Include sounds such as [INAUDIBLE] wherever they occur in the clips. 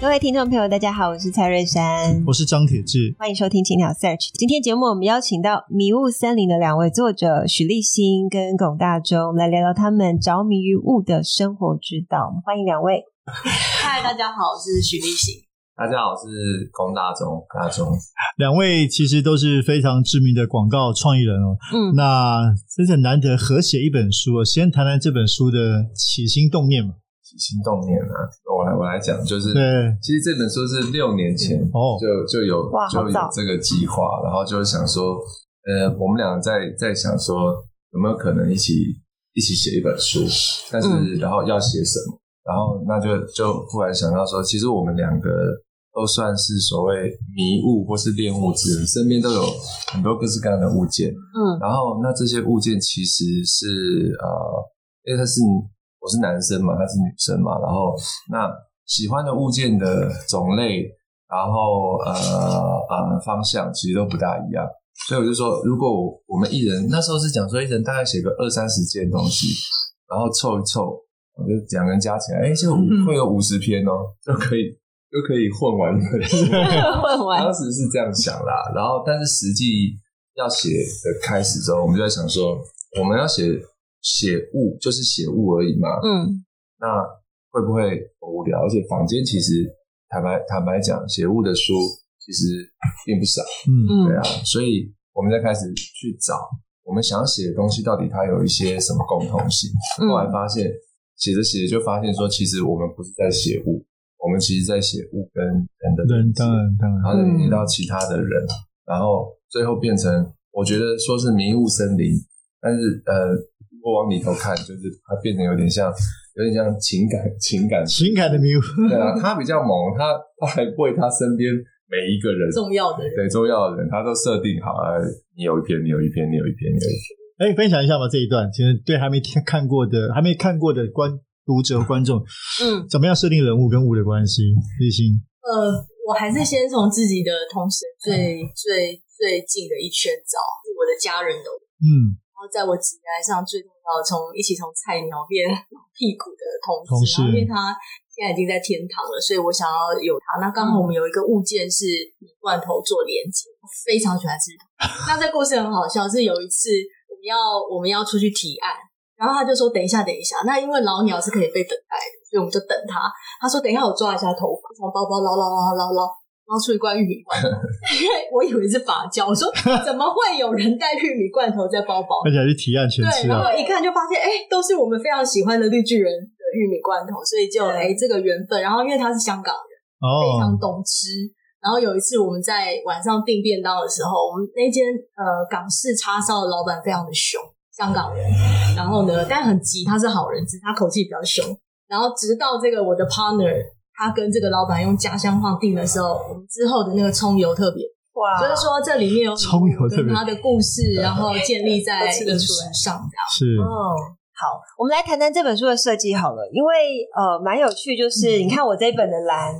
各位听众朋友，大家好，我是蔡瑞山，我是张铁志，欢迎收听青鸟 Search。今天节目我们邀请到《迷雾森林》的两位作者许立新跟龚大中来聊聊他们着迷于雾的生活之道。欢迎两位。[LAUGHS] 嗨，大家好，我是许立新。大家好，我是龚大中。大中，两位其实都是非常知名的广告创意人哦。嗯，那真是难得合写一本书。哦先谈谈这本书的起心动念嘛。起心动念啊，我来我来讲，就是，其实这本书是六年前哦，就就有就有这个计划，然后就想说，呃，我们俩在在想说有没有可能一起一起写一本书，但是、嗯、然后要写什么，然后那就就忽然想到说，其实我们两个都算是所谓迷雾或是恋物之人，身边都有很多各式各样的物件，嗯，然后那这些物件其实是呃，因为它是。我是男生嘛，她是女生嘛，然后那喜欢的物件的种类，然后呃呃方向其实都不大一样，所以我就说，如果我们一人那时候是讲说一人大概写个二三十件东西，然后凑一凑，我就两个人加起来，哎，就会有五十篇哦，就可以就可以混完。[LAUGHS] 混完，当时是这样想啦，然后但是实际要写的开始之后，我们就在想说，我们要写。写物就是写物而已嘛，嗯，那会不会无聊？而且坊间其实坦白坦白讲，写物的书其实并不少，嗯，对啊，所以我们在开始去找我们想写的东西，到底它有一些什么共同性？嗯、后来发现写着写着就发现说，其实我们不是在写物，我们其实在写物跟人的连接，当然当然，然后连接到其他的人，嗯、然后最后变成我觉得说是迷雾森林，但是呃。我往里头看，就是它变成有点像，有点像情感、情感、情感的迷雾。对啊，他比较猛，他他还为他身边每一个人重要的人，对重要的人，他都设定好了。你有一篇，你有一篇，你有一篇，你有一篇。哎、欸，分享一下吧这一段，其实对还没看过的、还没看过的观读者和观众，嗯，怎么样设定人物跟物的关系？立新，呃，我还是先从自己的同事最最最近的一圈找，我的家人都嗯。在我职涯上最重要的，从一起从菜鸟变屁股的同事，同事，因为他现在已经在天堂了，所以我想要有他。那刚好我们有一个物件是米罐头做连接，我非常喜欢吃。那这故事很好笑，是有一次我们要我们要出去提案，然后他就说等一下等一下。那因为老鸟是可以被等待的，所以我们就等他。他说等一下我抓一下头发，从包包捞捞捞捞捞捞。然后出一罐玉米罐头，因 [LAUGHS] 为我以为是发胶，我说怎么会有人带玉米罐头在包包？而且还是提案全吃啊！对，然后一看就发现，哎，都是我们非常喜欢的绿巨人的玉米罐头，所以就哎这个缘分。然后因为他是香港人，哦、非常懂吃。然后有一次我们在晚上订便当的时候，我们那间呃港式叉烧的老板非常的凶，香港人。然后呢，但很急，他是好人，只是他口气比较凶。然后直到这个我的 partner。他跟这个老板用家乡话订的时候，我们之后的那个葱油特别哇，就是说这里面有葱油特别。他的故事，然后建立在艺术上这样。是。哦，好，我们来谈谈这本书的设计好了，因为呃蛮有趣，就是你看我这一本的蓝，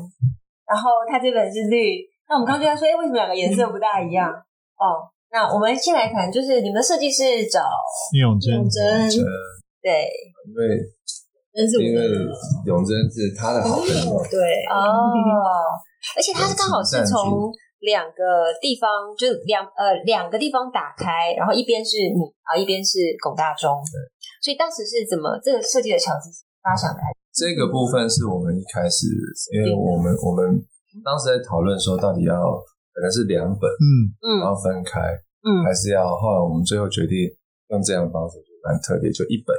然后他这本是绿，那我们刚刚就在说，哎，为什么两个颜色不大一样？哦，那我们先来谈，就是你们的设计是找永珍，永珍，对，因为。因为永珍是他的好朋友，对。哦，而且他是刚好是从两个地方，就两呃两个地方打开，然后一边是你啊，一边是龚大中，对，所以当时是怎么这个设计的巧思发想的？这个部分是我们一开始，因为我们我们当时在讨论说，到底要可能是两本，嗯。嗯，然后分开，嗯，还是要后来我们最后决定用这样的方式，就蛮特别，就一本。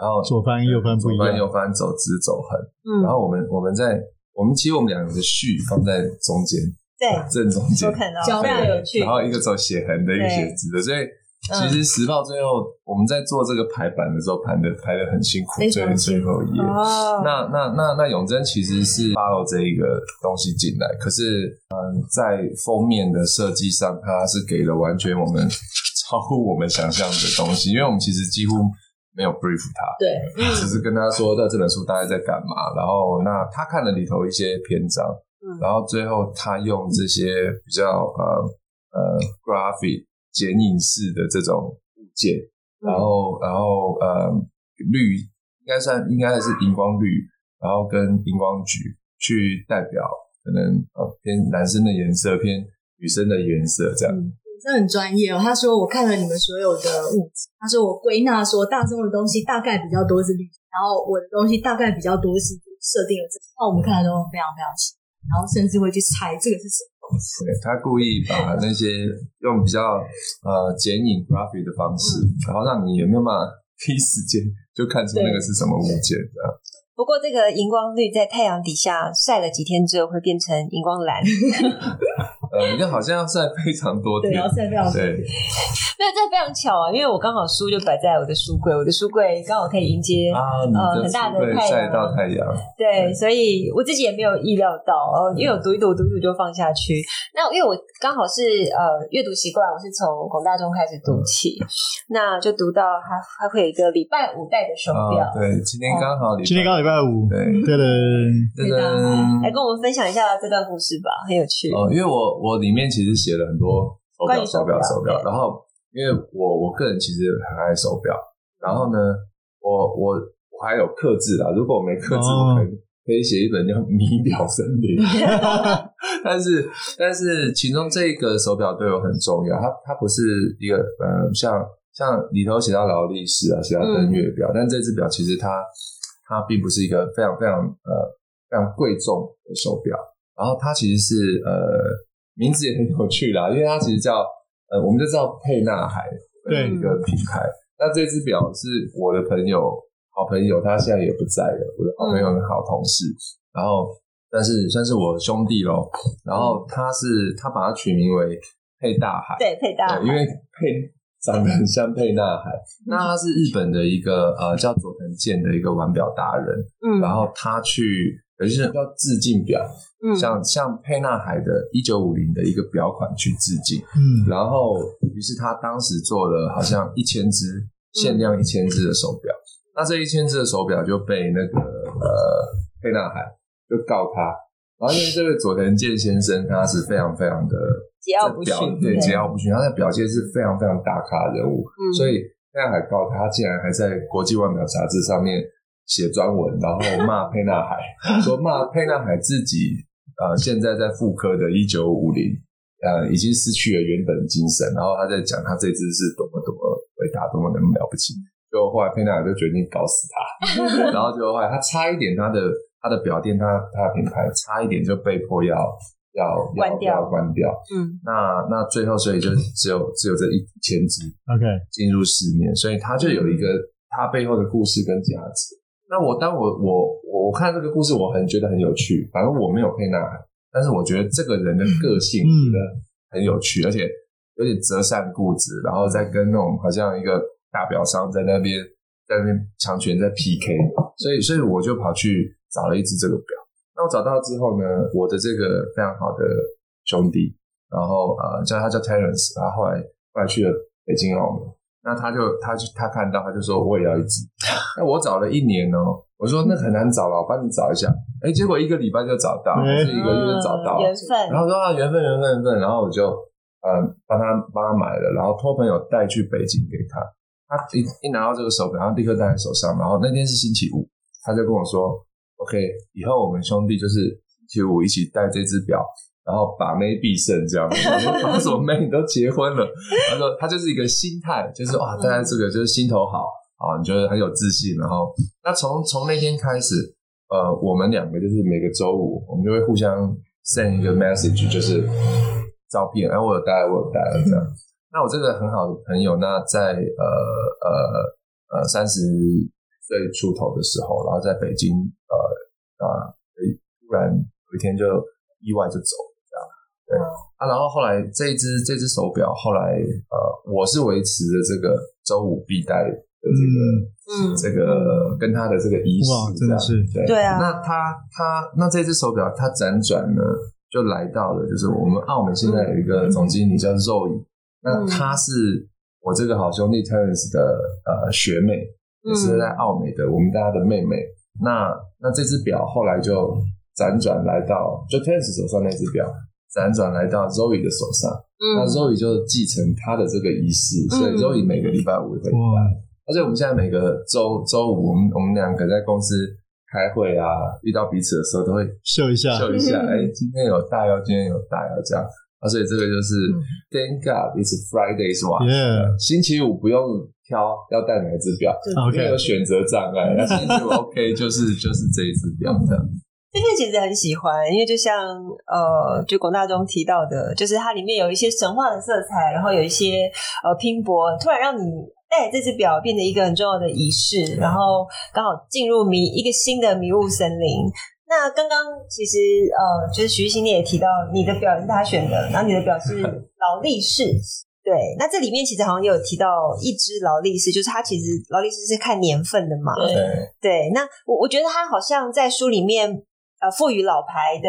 然后左翻右翻不一样，左翻右翻走直走横。嗯，然后我们我们在我们其实我们两个的序放在中间，对，正中间，非常有趣。然后一个走写横的，一个写直的，所以其实时报最后我们在做这个排版的时候，排的排的很辛苦，最最后一页。哦、那那那那永贞其实是 follow 这一个东西进来，可是嗯，在封面的设计上，它是给了完全我们超乎我们想象的东西，因为我们其实几乎没有 brief 他，对，只是跟他说在这本书大概在干嘛，然后那他看了里头一些篇章，嗯、然后最后他用这些比较呃呃 graphic。剪影式的这种物件，然后，然后，呃，绿应该算应该还是荧光绿，然后跟荧光橘去代表可能呃偏男生的颜色，偏女生的颜色这样。嗯，这很专业哦。他说我看了你们所有的物质，他说我归纳说大众的东西大概比较多是绿，然后我的东西大概比较多是设定了这，那我们看的都非常非常细，然后甚至会去猜这个是什么。对，他故意把那些用比较呃剪影 graphic 的方式，嗯、然后让你有没有办法第一时间就看出那个是什么物件这样。不过这个荧光绿在太阳底下晒了几天之后会变成荧光蓝。[LAUGHS] 呃，那好像要晒非常多天，对，要晒非常多天。对，这非常巧啊，因为我刚好书就摆在我的书柜，我的书柜刚好可以迎接啊，呃很大的太阳晒到太阳。对，所以我自己也没有意料到，呃，因为我读一读读一读就放下去。那因为我刚好是呃阅读习惯，我是从广大中开始读起，那就读到还还会有一个礼拜五带的手表。对，今天刚好今天刚好礼拜五，对对的对的，来跟我们分享一下这段故事吧，很有趣。哦，因为我我里面其实写了很多手表手表手表，然后。因为我我个人其实很爱手表，然后呢，我我我还有刻字啦。如果我没刻字，我可以可以写一本叫《米表森林》。[LAUGHS] [LAUGHS] 但是但是其中这个手表对我很重要，它它不是一个呃像像里头写到劳力士啊，写到登月表，嗯、但这只表其实它它并不是一个非常非常呃非常贵重的手表，然后它其实是呃名字也很有趣啦，因为它其实叫。呃，我们就知道沛纳海的一个品牌。那这只表是我的朋友，好朋友，他现在也不在了。我的好朋友跟好同事，嗯、然后但是算是我兄弟喽。然后他是他把它取名为沛大海，对，沛大海，因为沛长得很像沛纳海。嗯、那他是日本的一个呃叫佐藤健的一个腕表达人，嗯，然后他去。有些人叫致敬表，嗯，像像沛纳海的一九五零的一个表款去致敬，嗯，然后于是他当时做了好像一千只限量一千只的手表，嗯、那这一千只的手表就被那个呃沛纳海就告他，然后因为这位佐藤健先生他是非常非常的桀骜不驯，对。桀骜不驯，他在表界是非常非常大咖的人物，嗯，所以沛纳海告他，他竟然还在国际腕表杂志上面。写专文，然后骂沛纳海，[LAUGHS] 说骂沛纳海自己，呃，现在在妇科的一九五零，呃，已经失去了原本精神。然后他在讲他这只是多么多么伟大，多么那么了不起。就后来沛纳海就决定搞死他，[LAUGHS] 然后就后来他差一点，他的他的表店，他他的品牌差一点就被迫要要关掉，要关掉。嗯，那那最后所以就只有只有这一千只，OK，进入市面，所以他就有一个他背后的故事跟价值。那我当我我我看这个故事，我很觉得很有趣。反正我没有佩纳海，但是我觉得这个人的个性我觉得很有趣，嗯、而且有点折善固执，然后再跟那种好像一个大表商在那边在那边强权在 PK，所以所以我就跑去找了一只这个表。那我找到之后呢，我的这个非常好的兄弟，然后呃叫他叫 Terence，然后后来后来去了北京澳门。那他就他就他看到他就说我也要一只，[LAUGHS] 那我找了一年哦，我说那很难找了，我帮你找一下，哎，结果一个礼拜就找到，是一个月就找到，缘分。然后说啊缘分缘分缘分，然后我就嗯帮他帮他买了，然后托朋友带去北京给他，他一一拿到这个手表，然后立刻戴在手上，然后那天是星期五，他就跟我说，OK，以后我们兄弟就是星期五一起戴这只表。然后把妹必胜这样，把什么妹你都结婚了。他说他就是一个心态，就是哇，大家这个就是心头好啊，你觉得很有自信。然后那从从那天开始，呃，我们两个就是每个周五，我们就会互相 send 一个 message，就是照片。然后我有带，我有带了这样。那我这个很好的朋友，那在呃呃呃三十岁出头的时候，然后在北京，呃啊，突然有一天就意外就走。对，啊，然后后来这一只这只手表后来呃，我是维持了这个周五必戴的这个嗯这个跟他的这个仪式，真的是对对啊。那他他那这只手表它辗转呢，就来到了就是我们澳门现在有一个总经理叫 Zoe，那他是我这个好兄弟 Terence 的呃学妹，也是在澳美的我们大家的妹妹。那那这只表后来就辗转来到就 Terence 手上那只表。辗转来到 Zoe 的手上，嗯、那 Zoe 就继承他的这个仪式，嗯、所以 Zoe 每个礼拜五会戴。哇而且我们现在每个周周五，我们我们两个在公司开会啊，遇到彼此的时候都会秀一下，秀一下。[LAUGHS] 哎、欸，今天有戴哦，今天有戴哦，这样。而、啊、且这个就是 Thank God it's Friday 是吧，Yeah. 星期五不用挑要戴哪一只表，没有选择障碍。那星期五 OK，就是就是这一只表这样。这件其实很喜欢，因为就像呃，就广大中提到的，就是它里面有一些神话的色彩，然后有一些呃拼搏，突然让你带这只表变成一个很重要的仪式，然后刚好进入迷一个新的迷雾森林。那刚刚其实呃，就是徐熙你也提到你的表是他选的，然后你的表是劳力士，对。[LAUGHS] 那这里面其实好像也有提到一只劳力士，就是它其实劳力士是看年份的嘛，对。对，那我我觉得它好像在书里面。呃，赋予老牌的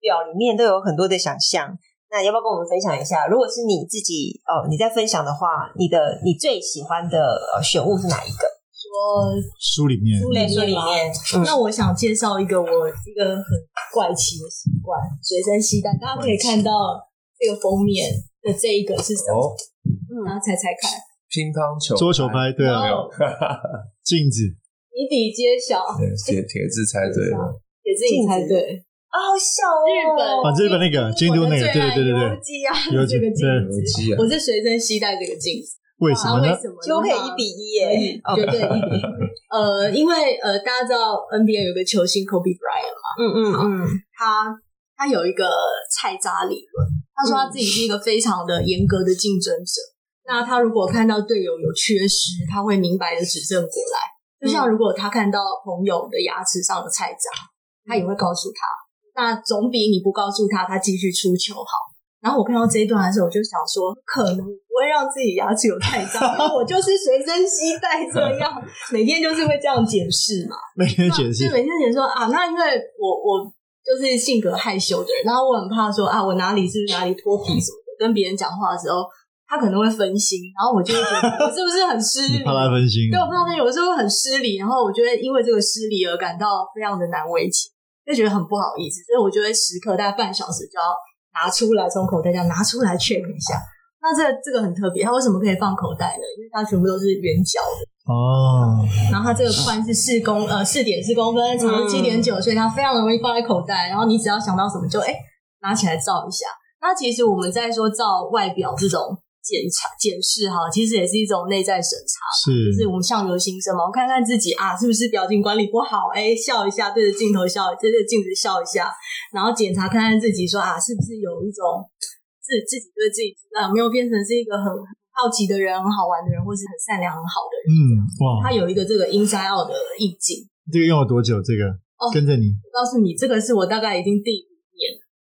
表里面都有很多的想象，那要不要跟我们分享一下？如果是你自己哦，你在分享的话，你的你最喜欢的呃选物是哪一个？说书里面，书里面。那我想介绍一个我一个很怪奇的习惯，随身携带。大家可以看到这个封面的这一个是什么？嗯，大家猜猜看。乒乓球桌球拍，对啊，[LAUGHS] 镜子。谜底揭晓，铁铁子猜对了。也自己猜对。啊，好小哦！日本。啊，日本那个京都那个，对对对对对，有机啊，有这个镜子，我是随身携带这个镜子，为什么呢？就可以一比一耶，绝对一比一。[LAUGHS] 呃，因为呃，大家知道 NBA 有个球星 Kobe Bryant 嘛，嗯嗯嗯，他他有一个菜渣理论，他说他自己是一个非常的严格的竞争者。那他如果看到队友有缺失，他会明白的指正过来。就像如果他看到朋友的牙齿上的菜渣。他也会告诉他，那总比你不告诉他，他继续出球好。然后我看到这一段的时候，我就想说，可能不会让自己牙齿有太脏，因为我就是随身携带这样，每天就是会这样解释嘛，[LAUGHS] 每天检视，每天检视说啊，那因为我我就是性格害羞的人，然后我很怕说啊，我哪里是不是哪里脱皮什么的，跟别人讲话的时候，他可能会分心，然后我就会觉得我是不是很失礼？[LAUGHS] 怕他分心，对，我怕他分心，有的时候会很失礼，然后我觉得因为这个失礼而感到非常的难为情。就觉得很不好意思，所以我就会时刻大概半小时就要拿出来，从口袋这样拿出来 check 一下。那这这个很特别，它为什么可以放口袋呢？因为它全部都是圆角的哦。然后它这个宽是四公呃四点四公分，长是七点九，所以它非常容易放在口袋。然后你只要想到什么就哎、欸、拿起来照一下。那其实我们在说照外表这种。检查、检视哈，其实也是一种内在审查，是，就是我们相由心生嘛。我看看自己啊，是不是表情管理不好？哎、欸，笑一下，对着镜头笑，对着镜子笑一下，然后检查看看自己说，说啊，是不是有一种自自己对自己啊，没有变成是一个很好奇的人、很好玩的人，或是很善良、很好的人。嗯，哇，他有一个这个 inside out 的意境。这个用了多久？这个哦，跟着你，我告诉你，这个是我大概已经第。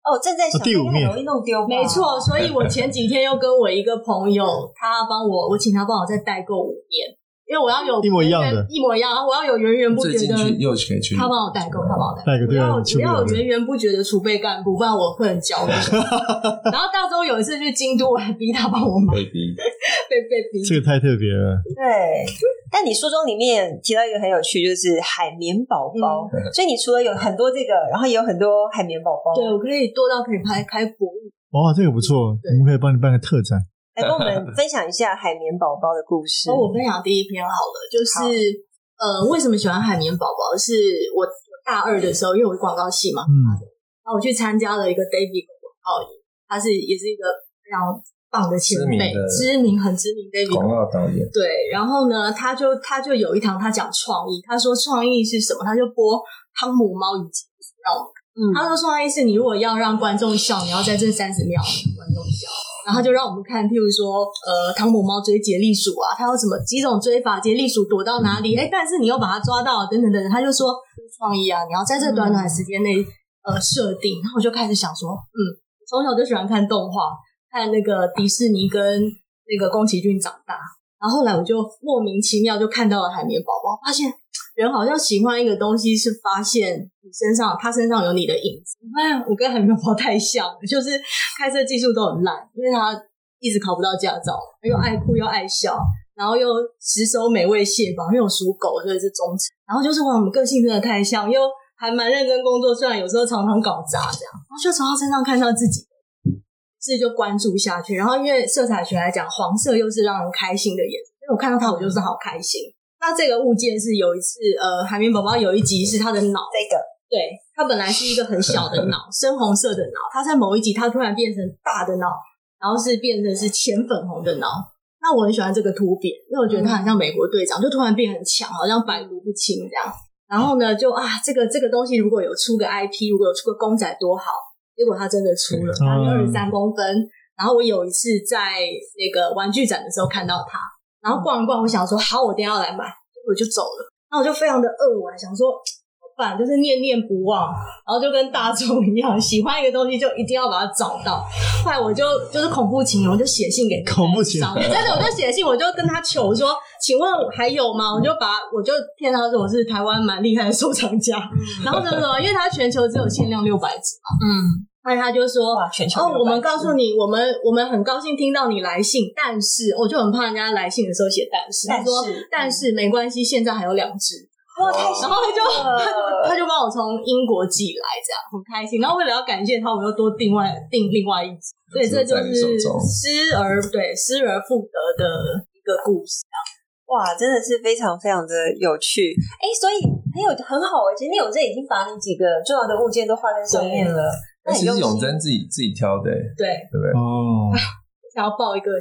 哦，正在想第五面，容易弄丢。没错，所以我前几天又跟我一个朋友，他帮我，我请他帮我再代购五面，因为我要有一模一样的，一模一样，我要有源源不绝的。又可以去，他帮我代购，他帮我代购。不要，有源源不绝的储备干部，不然我会很焦虑。[LAUGHS] 然后大周有一次去京都，我还逼他帮我买，被逼，[LAUGHS] 被被逼。这个太特别了。对。但你书中里面提到一个很有趣，就是海绵宝宝。嗯、所以你除了有很多这个，然后也有很多海绵宝宝。对，我可以多到可以拍开博物。哇，这个不错，我们可以帮你办个特展。[LAUGHS] 来跟我们分享一下海绵宝宝的故事。哦，我分享第一篇好了，就是呃，为什么喜欢海绵宝宝？是我大二的时候，因为我是广告系嘛，嗯，然后我去参加了一个 David 广告营，他是也是一个非常。棒的前辈，知名很知名的广告导演。对，然后呢，他就他就有一堂他讲创意，他说创意是什么？他就播汤姆猫与杰克让我们看。嗯，他说创意是你如果要让观众笑，你要在这三十秒让观众笑。然后就让我们看，譬如说，呃，汤姆猫追杰利鼠啊，它有什么几种追法？杰利鼠躲到哪里？哎、嗯，但是你又把它抓到，等等等等。他就说创意啊，你要在这短短的时间内呃设定。然后我就开始想说，嗯。从小就喜欢看动画，看那个迪士尼跟那个宫崎骏长大。然后后来我就莫名其妙就看到了海绵宝宝，发现人好像喜欢一个东西，是发现你身上他身上有你的影子。我发现我跟海绵宝宝太像了，[LAUGHS] 就是开车技术都很烂，因为他一直考不到驾照，又爱哭又爱笑，然后又十手美味蟹堡，因为我属狗，所以是忠诚。然后就是哇，我们个性真的太像，又还蛮认真工作，虽然有时候常常搞砸这样，然后就从他身上看到自己。自己就关注下去，然后因为色彩学来讲，黄色又是让人开心的颜色，因为我看到他，我就是好开心。那这个物件是有一次，呃，海绵宝宝有一集是它的脑，这个对，它本来是一个很小的脑，[LAUGHS] 深红色的脑，它在某一集它突然变成大的脑，然后是变成是浅粉红的脑。那我很喜欢这个突变，因为我觉得它很像美国队长，就突然变很强，好像百毒不侵这样。然后呢，就啊，这个这个东西如果有出个 IP，如果有出个公仔多好。结果它真的出了，它有二十三公分。嗯、然后我有一次在那个玩具展的时候看到它，然后逛一逛，我想说好，我等一下要来买，我就走了。那我就非常的扼腕，想说。[TSK] 就是念念不忘，然后就跟大众一样，喜欢一个东西就一定要把它找到。后来我就就是恐怖情人，我就写信给恐怖情人，真的我就写信，我就跟他求说，请问还有吗？我就把我就骗他说我是台湾蛮厉害的收藏家，嗯、然后怎么怎么，因为他全球只有限量六百只嘛，嗯，后来他就说哇，全球哦，我们告诉你，我们我们很高兴听到你来信，但是我就很怕人家来信的时候写但是，他说但是没关系，现在还有两只。哇！然后他就他就他就帮我从英国寄来，这样很开心。然后为了要感谢他，我又多订外订另外一只。所以这就是失而对失而复得的一个故事啊！哇，真的是非常非常的有趣。哎，所以很有很好哎，其实你有这已经把你几个重要的物件都画在上面了。那其实永贞自己自己挑的，对对不对？哦，[LAUGHS] 想要报一个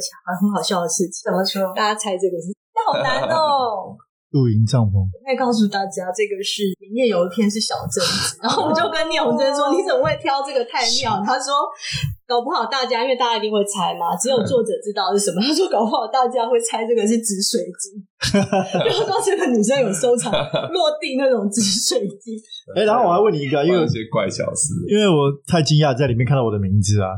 很好笑的事情，怎么说？大家猜这个是？那好难哦。[LAUGHS] 露营帐篷，我可以告诉大家，这个是里面有一篇是小镇子，然后我就跟聂永贞说：“你怎么会挑这个太妙？”他说：“搞不好大家，因为大家一定会猜嘛，[LAUGHS] 只有作者知道是什么。[LAUGHS] ”他说：“搞不好大家会猜这个是紫水晶，[LAUGHS] 就说这个女生有收藏落地那种紫水晶。”哎，然后我还问你一个，因为有些怪小事，因为我太惊讶在里面看到我的名字啊，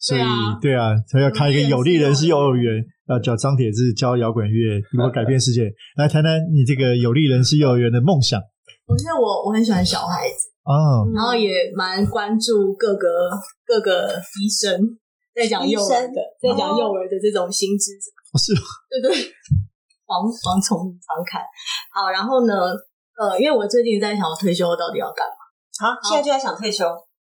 所以对啊，他要开一个有力人士幼儿园。要教张铁志教摇滚乐，如何改变世界？来谈谈你这个有力人士幼儿园的梦想。我现在我我很喜欢小孩子哦，然后也蛮关注各个各个医生在讲幼儿的，在讲幼儿的这种新知识。哦，是吗？对对，黄黄虫常看。好，然后呢，呃，因为我最近在想，我退休到底要干嘛？啊，现在就在想退休。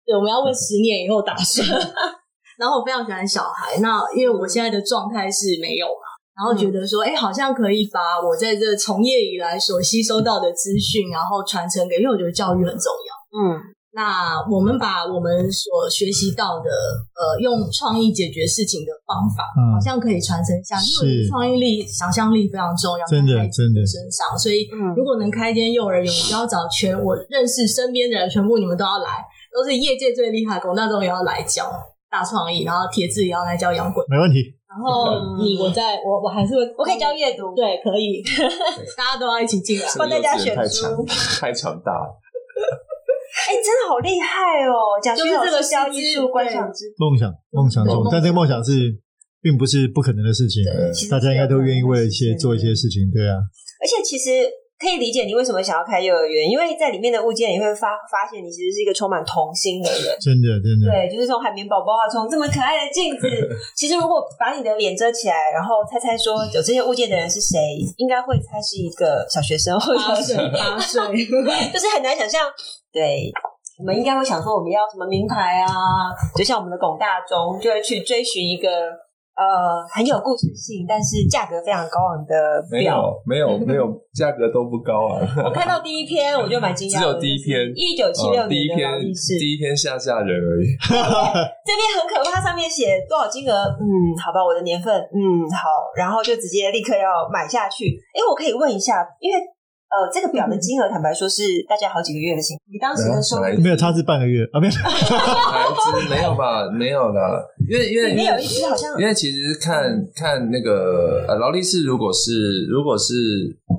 对，我们要问十年以后打算。[LAUGHS] 然后我非常喜欢小孩，那因为我现在的状态是没有嘛，然后觉得说，哎、嗯，好像可以把我在这从业以来所吸收到的资讯，然后传承给，因为我觉得教育很重要。嗯，那我们把我们所学习到的，呃，用创意解决事情的方法，嗯、好像可以传承下去。因为创意力、想象力非常重要，真的真的身上。所以，如果能开一间幼儿园，我就要找全我认识身边的人，全部你们都要来，都是业界最厉害，龚大中也要来教。大创意，然后铁子也要来教摇滚，没问题。然后你，我在我我还是会，我可以教阅读，对，可以，[LAUGHS] 大家都要一起进来，帮大家选书，太强大了。哎，真的好厉害哦！讲就是这个教艺术观想之梦想，梦想中，但这个梦想是并不是不可能的事情，大家应该都愿意为了一些做一些事情，对啊。而且其实。可以理解你为什么想要开幼儿园，因为在里面的物件你会发发现，你其实是一个充满童心的人。真的，真的。对，就是从海绵宝宝啊，从这么可爱的镜子，[LAUGHS] 其实如果把你的脸遮起来，然后猜猜说有这些物件的人是谁，应该会猜是一个小学生或者是八岁，[LAUGHS] 就是很难想象。对，我们应该会想说我们要什么名牌啊，就像我们的巩大中就会去追寻一个。呃，很有故事性，但是价格非常高昂的表，没有，没有，没有，[LAUGHS] 价格都不高啊。我看到第一篇我就蛮惊讶，只有第一篇，一九七六年第一篇，第一篇吓吓人而已。[LAUGHS] 这边很可怕，上面写多少金额？嗯，好吧，我的年份，嗯，好，然后就直接立刻要买下去。哎，我可以问一下，因为。呃，这个表的金额，坦白说是大家好几个月的薪。你当时的收入没有，他是半个月啊，没有，[LAUGHS] 没有吧？没有的，因为因为里面有一只好像，因为其实看看那个呃劳力士，如果是如果是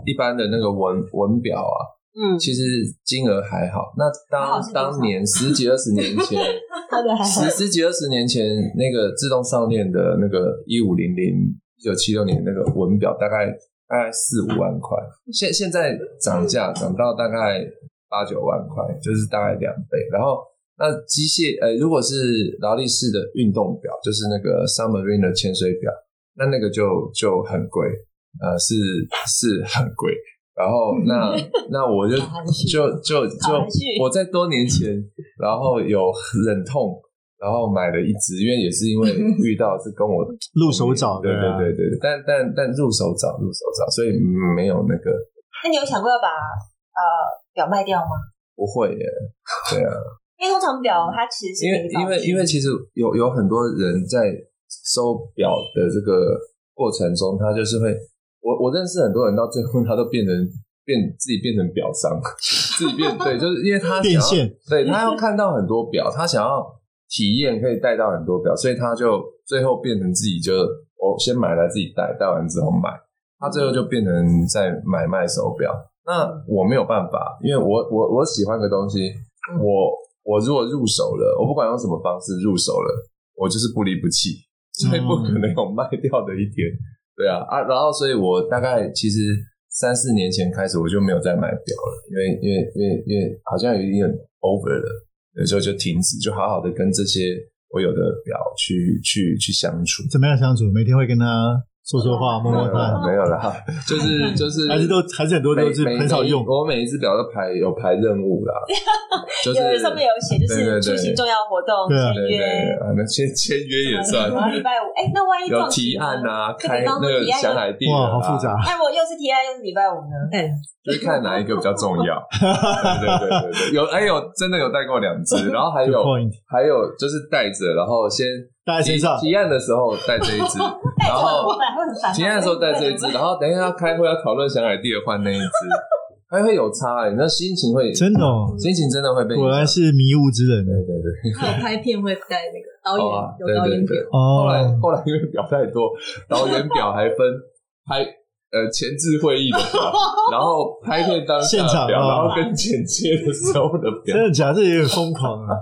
一般的那个文文表啊，嗯，其实金额还好。那当当年十几二十年前，[LAUGHS] 十十几二十年前那个自动上链的那个一五零零一九七六年那个文表，大概大概四五万块。现现在涨价涨到大概八九万块，就是大概两倍。然后那机械呃，如果是劳力士的运动表，就是那个 Submarine 的潜水表，那那个就就很贵，呃，是是很贵。然后那 [LAUGHS] 那我就就就就我在多年前，然后有忍痛，然后买了一只，因为也是因为 [LAUGHS] 遇到是跟我入手早，对对对对，但但但入手早入手早，所以没有那个。那你有想过要把呃表卖掉吗？不会耶，对啊，因为通常表它其实是因为因为因为其实有有很多人在收表的这个过程中，他就是会。我我认识很多人，到最后他都变成变自己变成表商，[LAUGHS] 自己变对，就是因为他想要，对他要看到很多表，他想要体验可以带到很多表，所以他就最后变成自己就我先买来自己戴，戴完之后买，他最后就变成在买卖手表。那我没有办法，因为我我我喜欢的东西，我我如果入手了，我不管用什么方式入手了，我就是不离不弃，所以不可能有卖掉的一天。对啊啊，然后所以我大概其实三四年前开始我就没有再买表了，因为因为因为因为好像有一点 over 了，有时候就停止，就好好的跟这些我有的表去去去相处。怎么样相处？每天会跟他。说说话，摸摸它，没有啦，就是就是，[LAUGHS] 还是都还是很多都是很少用。我每一只表都排有排任务啦，[LAUGHS] 就是上面有写，就是出行重要活动签约，那签签约也算。礼拜五，哎，那万一有提案啊，开那个想海地哇，好复杂。哎，我又是提案又是礼拜五呢，嗯，就是看哪一个比较重要。[LAUGHS] 对对对对对，有哎有真的有带过两只，然后还有还有就是带着，然后先。带身上。提案的时候带这一只，[LAUGHS] 然后提案的时候带这一只，然后等一下要开会要讨论想买第二换那一只，还会有差哎，那心情会真的，心情真的会被。果然是迷雾之人，对对对。还有拍片会带那个 [LAUGHS] 导演有导演表，后来后来因为表太多，导演表还分拍呃前置会议的表，[LAUGHS] 然后拍片当现场表，然后跟剪接的时候的表，真的假的？这也很疯狂啊。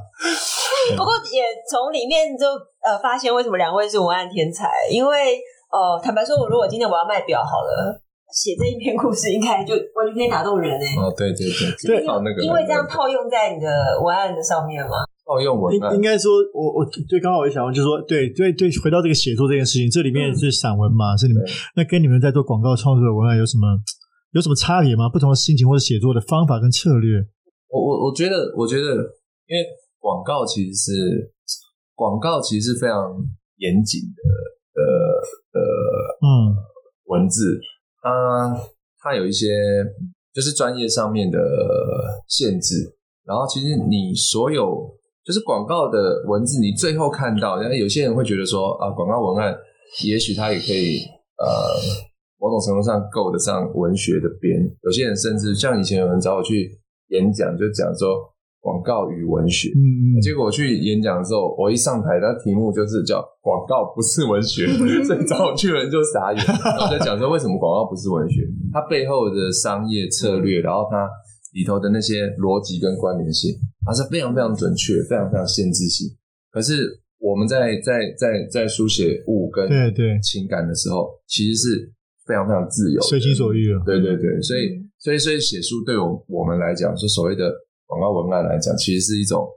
[LAUGHS] 不过也从里面就呃发现为什么两位是文案天才，因为呃坦白说，我如果今天我要卖表好了，写这一篇故事应该就完全可以打动人哎。哦，对对对，对，那个因为这样套用在你的文案的上面吗？套用文案，应该说我我对刚好我想问，就是说对对对，回到这个写作这件事情，这里面是散文嘛？是你们那跟你们在做广告创作的文案有什么有什么差别吗？不同的心情或者写作的方法跟策略？我我我觉得我觉得因为。广告其实是广告，其实是非常严谨的呃呃嗯。文字，它它有一些就是专业上面的限制，然后其实你所有就是广告的文字，你最后看到，然后有些人会觉得说啊，广告文案也许它也可以呃某种程度上够得上文学的边，有些人甚至像以前有人找我去演讲，就讲说。广告与文学，嗯，结果我去演讲的时候，我一上台，那题目就是叫“广告不是文学”，[LAUGHS] 所以找我去的人就傻眼。我在讲说，为什么广告不是文学？它背后的商业策略，然后它里头的那些逻辑跟关联性，它是非常非常准确，非常非常限制性。可是我们在在在在书写物跟对对情感的时候，其实是非常非常自由，随心所欲了。对对对，所以所以所以写书对我我们来讲，是所谓的。广告文案来讲，其实是一种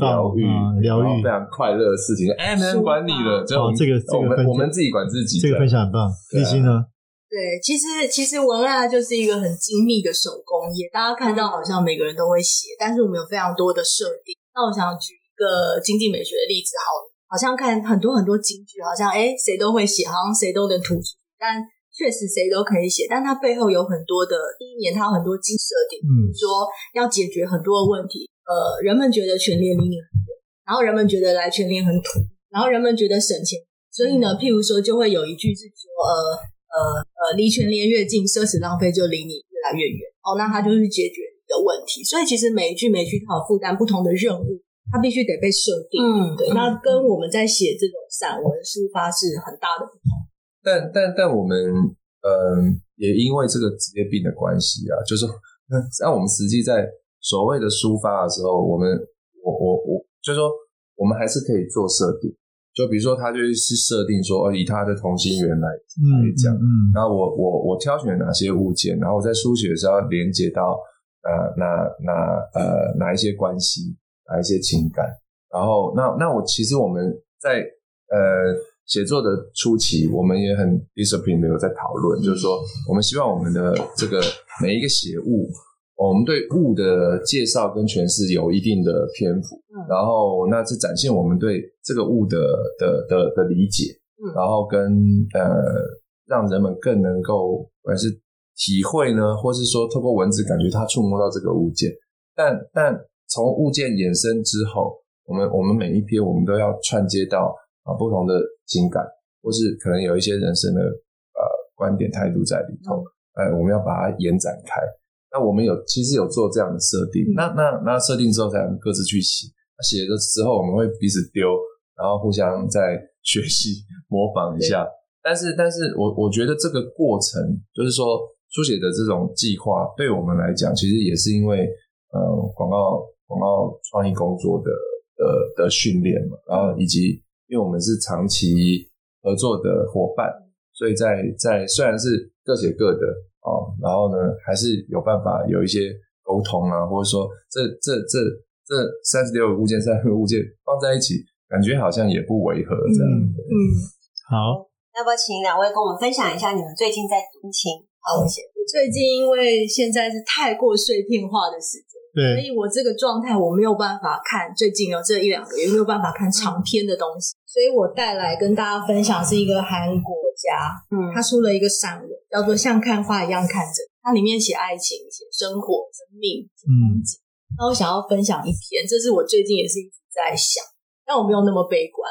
疗愈、疗愈、非常快乐的事情。哎，没人管你了，就这个我们我们自己管自己。这个分享很棒，立新呢？对，其实其实文案就是一个很精密的手工业。大家看到好像每个人都会写，但是我们有非常多的设定。那我想举一个经济美学的例子，好了，好像看很多很多金句，好像哎谁都会写，好像谁都能吐出，但。确实谁都可以写，但它背后有很多的。第一年，它有很多基设定，嗯，说要解决很多的问题。呃，人们觉得全联离你很远，然后人们觉得来全联很土，然后人们觉得省钱，所以呢，譬如说就会有一句是说，呃呃呃，离全联越近，奢侈浪费就离你越来越远。哦，那它就是解决你的问题。所以其实每一句每一句它有负担不同的任务，它必须得被设定。嗯，对。那跟我们在写这种散文抒发是很大的不同。但但但我们嗯，也因为这个职业病的关系啊，就是那我们实际在所谓的抒发的时候，我们我我我，就是说我们还是可以做设定，就比如说他就是设定说，哦，以他的同心圆来来讲，嗯，然后我我我挑选哪些物件，然后我在书写的时候要连接到呃哪哪呃哪一些关系，哪一些情感，然后那那我其实我们在呃。写作的初期，我们也很 discipline 的有在讨论，就是说，我们希望我们的这个每一个写物，我们对物的介绍跟诠释有一定的篇幅，然后那是展现我们对这个物的的的的理解，然后跟呃让人们更能够，还是体会呢，或是说透过文字感觉他触摸到这个物件，但但从物件衍生之后，我们我们每一篇我们都要串接到。啊，不同的情感，或是可能有一些人生的呃观点态度在里头，哎，我们要把它延展开。那我们有其实有做这样的设定，嗯、那那那设定之后才能各自去写。写的时候我们会彼此丢，然后互相再学习模仿一下。但是，但是我我觉得这个过程，就是说书写的这种计划，对我们来讲，其实也是因为呃广告广告创意工作的的的训练嘛，然后以及。因为我们是长期合作的伙伴，所以在在虽然是各写各的哦，然后呢，还是有办法有一些沟通啊，或者说这这这这三十六个物件、三十个物件放在一起，感觉好像也不违和这样。嗯，嗯好，要不要请两位跟我们分享一下你们最近在读情？好，我先。最近因为现在是太过碎片化的时间。对，所以我这个状态我没有办法看最近有这一两个月没有办法看长篇的东西，所以我带来跟大家分享是一个韩国家，嗯，他出了一个散文叫做《像看花一样看着》，它里面写爱情、写生活、生命、风景。那我想要分享一篇，这是我最近也是一直在想，但我没有那么悲观。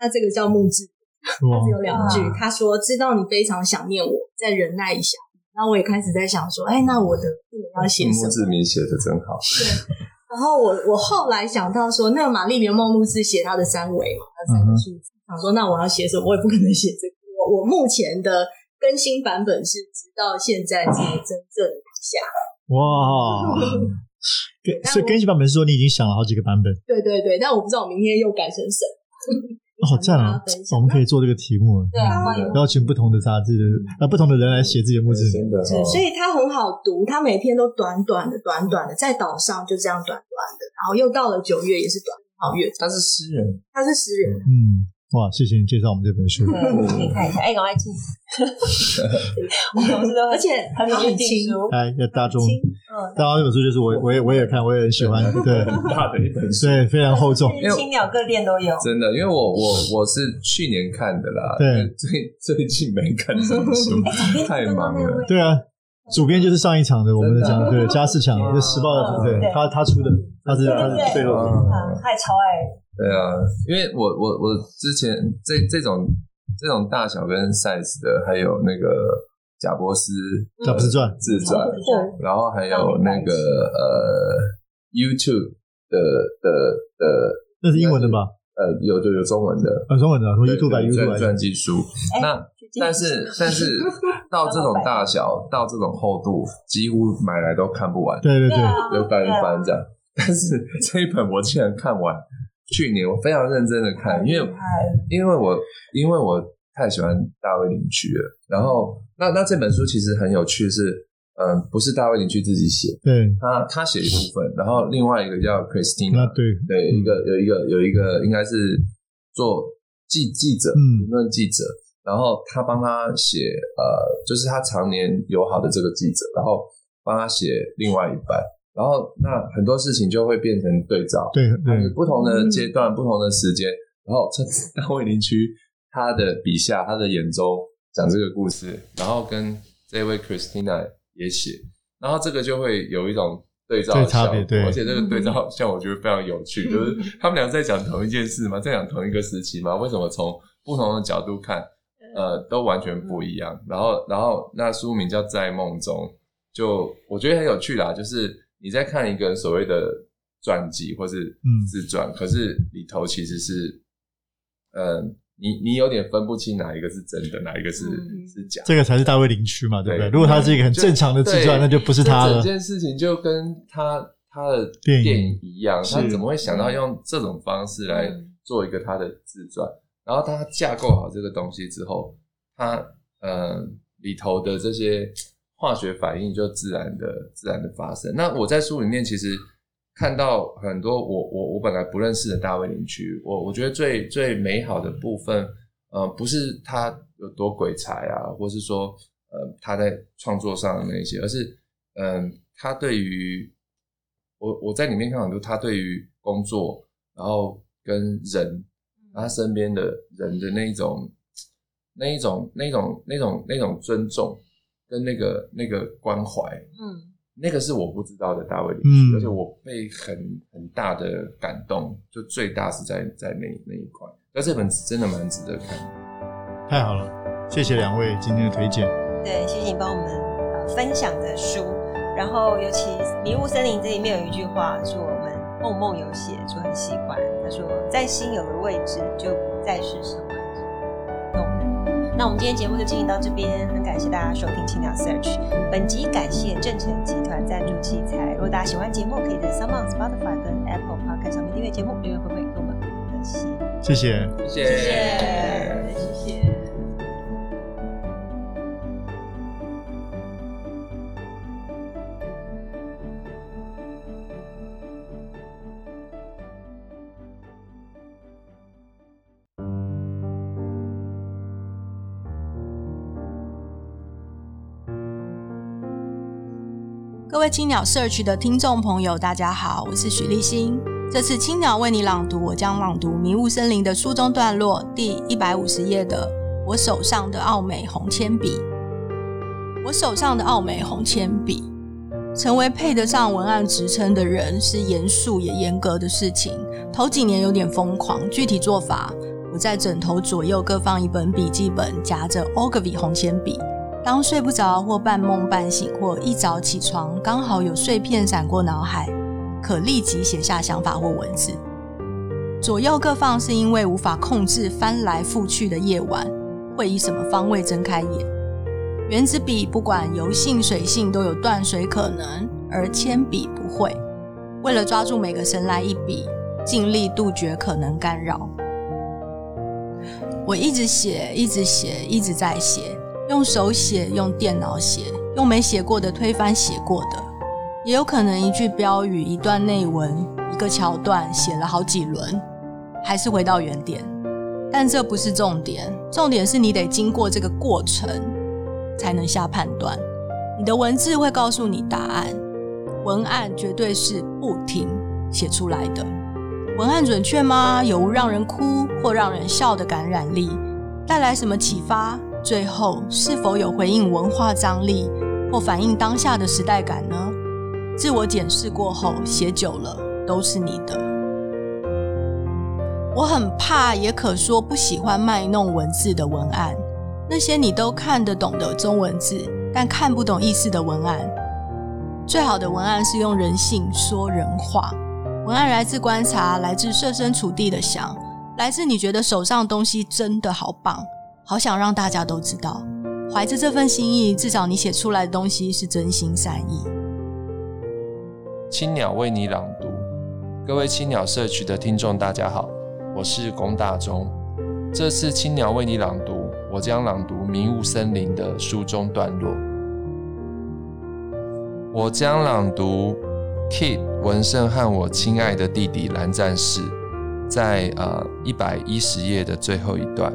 那这个叫木质，它只有两句，他说：“知道你非常想念我，再忍耐一下。”然后我也开始在想说，哎，那我的字要写什么？墓志铭写的真好。对。然后我我后来想到说，那个玛丽莲梦露是写她的三维嘛，她三个数字。想说，那我要写什么？我也不可能写这个。我我目前的更新版本是直到现在才真正下。哇！[LAUGHS] 所以更新版本是说你已经想了好几个版本。对对对，但我不知道我明天又改成什么。好赞啊！我们可以做这个题目，对啊，欢迎邀请不同的杂志的啊，不同的人来写自己的墓志铭，所以它很好读，它每篇都短短的、短短的，在岛上就这样短短的，然后又到了九月也是短好月。他是诗人，他是诗人，嗯。哇，谢谢你介绍我们这本书。对，可以看一下。哎，赶快进。[LAUGHS] 我们是而且很年轻。哎，要大众。嗯，大众这本书就是我，我也我也看，我也很喜欢。[LAUGHS] 对，很大的一本书，对，非常厚重。青鸟各店都有。真的，因为我我我是去年看的啦。对。最最近没看这本书，[LAUGHS] 太忙了。对啊，主编就是上一场的我们的讲，对，加世强，就时报的主编，他他出的，他是他是最后的。太超爱。对啊，因为我我我之前这这种这种大小跟 size 的，还有那个贾伯斯贾伯斯传自传，然后还有那个呃 YouTube 的的的，那是英文的吧？呃，有就有中文的，有中文的，从 YouTube 版 YouTube 传记书。那但是但是到这种大小到这种厚度，几乎买来都看不完。对对对，就翻一翻这样。但是这一本我竟然看完。去年我非常认真的看，因为因为我因为我太喜欢大卫林区了。然后那那这本书其实很有趣是，是嗯，不是大卫林区自己写，对，他他写一部分，然后另外一个叫 Christina，对。对，一个有一个有一个应该是做记记者，评论记者，然后他帮他写呃，就是他常年友好的这个记者，然后帮他写另外一半。然后，那很多事情就会变成对照，对对，不同的阶段、嗯、不同的时间，然后趁大卫林区他的笔下、他的眼中讲这个故事，然后跟这位 Christina 也写，然后这个就会有一种对照的效果，对，而且这个对照效果我觉得非常有趣，嗯、[LAUGHS] 就是他们俩在讲同一件事吗？在讲同一个时期吗？为什么从不同的角度看，呃，都完全不一样？然后，然后那书名叫《在梦中》，就我觉得很有趣啦，就是。你在看一个所谓的传记或是自传，嗯、可是里头其实是，嗯、呃，你你有点分不清哪一个是真的，哪一个是、嗯、是假的。这个才是大卫林区嘛，对不对？对，如果他是一个很正常的自传，那就不是他了。整件事情就跟他他的电影一样，他怎么会想到用这种方式来做一个他的自传？嗯、然后当他架构好这个东西之后，他呃里头的这些化学反应就自然的自然的发生。那我在书里面其实。看到很多我我我本来不认识的大卫林区，我我觉得最最美好的部分，呃，不是他有多鬼才啊，或是说呃他在创作上的那些，而是嗯、他对于我我在里面看很多他对于工作，然后跟人，他身边的人的那一种那一种那一种那种那种尊重跟那个那个关怀，嗯。那个是我不知道的大卫林而且我被很很大的感动，就最大是在在那那一块。那这本真的蛮值得看的。太好了，谢谢两位今天的推荐。对，谢谢你帮我们呃分享的书。然后尤其《迷雾森林》这里面有一句话，是我们梦梦有写，说很喜欢。他说：“在心有了位置，就不再是什么。”那我们今天节目就进行到这边，很感谢大家收听青鸟 Search。本集感谢正成集团赞助器材。如果大家喜欢节目，可以在 SoundOn、Spotify 跟 Apple Podcast 上面订阅节目，留言回馈给我们五颗星。谢谢，谢谢，谢谢。谢谢。位青鸟 Search 的听众朋友，大家好，我是许立新。这次青鸟为你朗读，我将朗读《迷雾森林》的书中段落第一百五十页的“我手上的奥美红铅笔”。我手上的奥美红铅笔，成为配得上文案职称的人是严肃也严格的事情。头几年有点疯狂，具体做法，我在枕头左右各放一本笔记本，夹着 Ogilvy 红铅笔。当睡不着或半梦半醒，或一早起床刚好有碎片闪过脑海，可立即写下想法或文字。左右各放是因为无法控制翻来覆去的夜晚，会以什么方位睁开眼？原子笔不管油性水性都有断水可能，而铅笔不会。为了抓住每个神来一笔，尽力杜绝可能干扰。我一直写，一直写，一直在写。用手写，用电脑写，用没写过的推翻写过的，也有可能一句标语、一段内文、一个桥段写了好几轮，还是回到原点。但这不是重点，重点是你得经过这个过程才能下判断。你的文字会告诉你答案，文案绝对是不停写出来的。文案准确吗？有无让人哭或让人笑的感染力？带来什么启发？最后是否有回应文化张力或反映当下的时代感呢？自我检视过后，写久了都是你的。我很怕，也可说不喜欢卖弄文字的文案。那些你都看得懂的中文字，但看不懂意思的文案。最好的文案是用人性说人话。文案来自观察，来自设身处地的想，来自你觉得手上的东西真的好棒。好想让大家都知道，怀着这份心意，至少你写出来的东西是真心善意。青鸟为你朗读，各位青鸟社区的听众，大家好，我是龚大中。这次青鸟为你朗读，我将朗读《迷雾森林》的书中段落。我将朗读 Kit 文胜和我亲爱的弟弟蓝战士，在呃一百一十页的最后一段。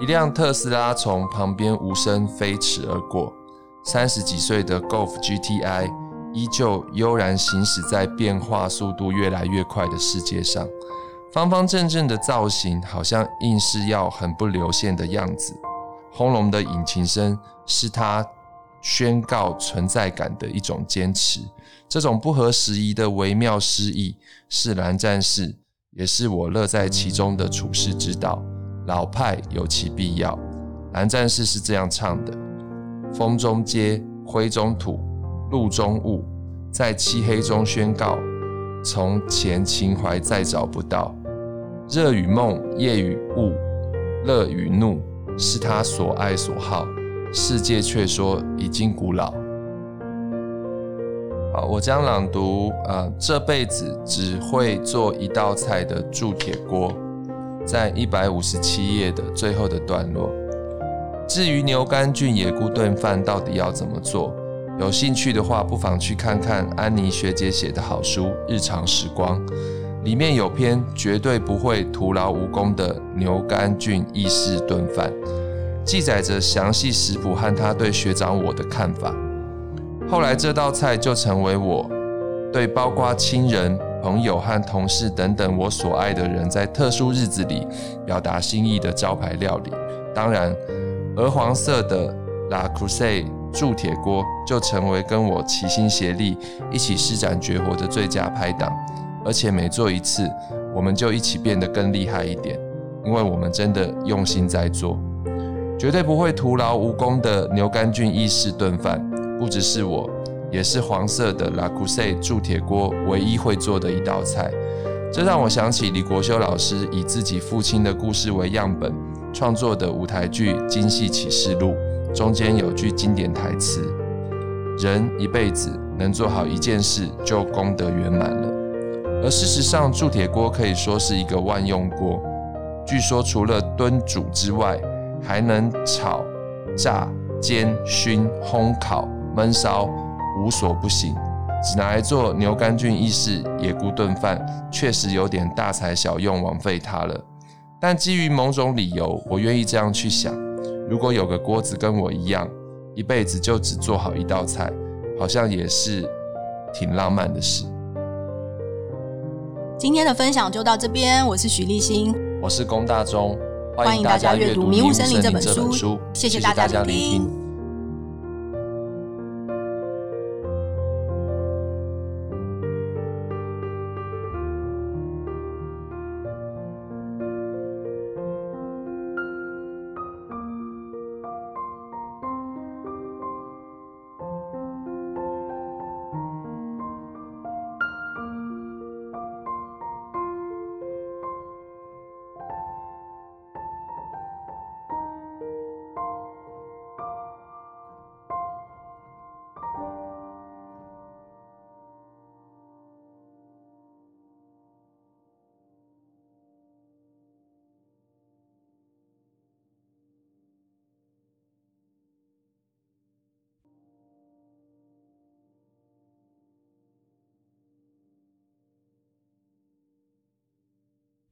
一辆特斯拉从旁边无声飞驰而过，三十几岁的 Golf GTI 依旧悠然行驶在变化速度越来越快的世界上，方方正正的造型好像硬是要很不流线的样子。轰隆的引擎声是它宣告存在感的一种坚持，这种不合时宜的微妙诗意是蓝战士，也是我乐在其中的处世之道。老派有其必要，蓝战士是这样唱的：风中街，灰中土，路中雾，在漆黑中宣告，从前情怀再找不到，热与梦，夜与雾，乐与怒，是他所爱所好。世界却说已经古老。好，我将朗读呃，这辈子只会做一道菜的铸铁锅，在一百五十七页的最后的段落。至于牛肝菌野菇炖饭到底要怎么做，有兴趣的话，不妨去看看安妮学姐写的好书《日常时光》，里面有篇绝对不会徒劳无功的牛肝菌意式炖饭。记载着详细食谱和他对学长我的看法。后来这道菜就成为我对包括亲人、朋友和同事等等我所爱的人在特殊日子里表达心意的招牌料理。当然，鹅黄色的 La c r u s e 铸铁锅就成为跟我齐心协力一起施展绝活的最佳拍档。而且每做一次，我们就一起变得更厉害一点，因为我们真的用心在做。绝对不会徒劳无功的牛肝菌意式炖饭，不只是我，也是黄色的 La c u s e 铸铁锅唯一会做的一道菜。这让我想起李国修老师以自己父亲的故事为样本创作的舞台剧《京戏启示录》，中间有句经典台词：“人一辈子能做好一件事，就功德圆满了。”而事实上，铸铁锅可以说是一个万用锅。据说除了炖煮之外，还能炒、炸、煎、熏、烘、烤、焖烧，无所不行。只拿来做牛肝菌意式野菇炖饭，确实有点大材小用，枉费它了。但基于某种理由，我愿意这样去想：如果有个锅子跟我一样，一辈子就只做好一道菜，好像也是挺浪漫的事。今天的分享就到这边，我是许立新，我是龚大中。欢迎大家阅读《迷雾森林》这本书，谢谢大家聆听。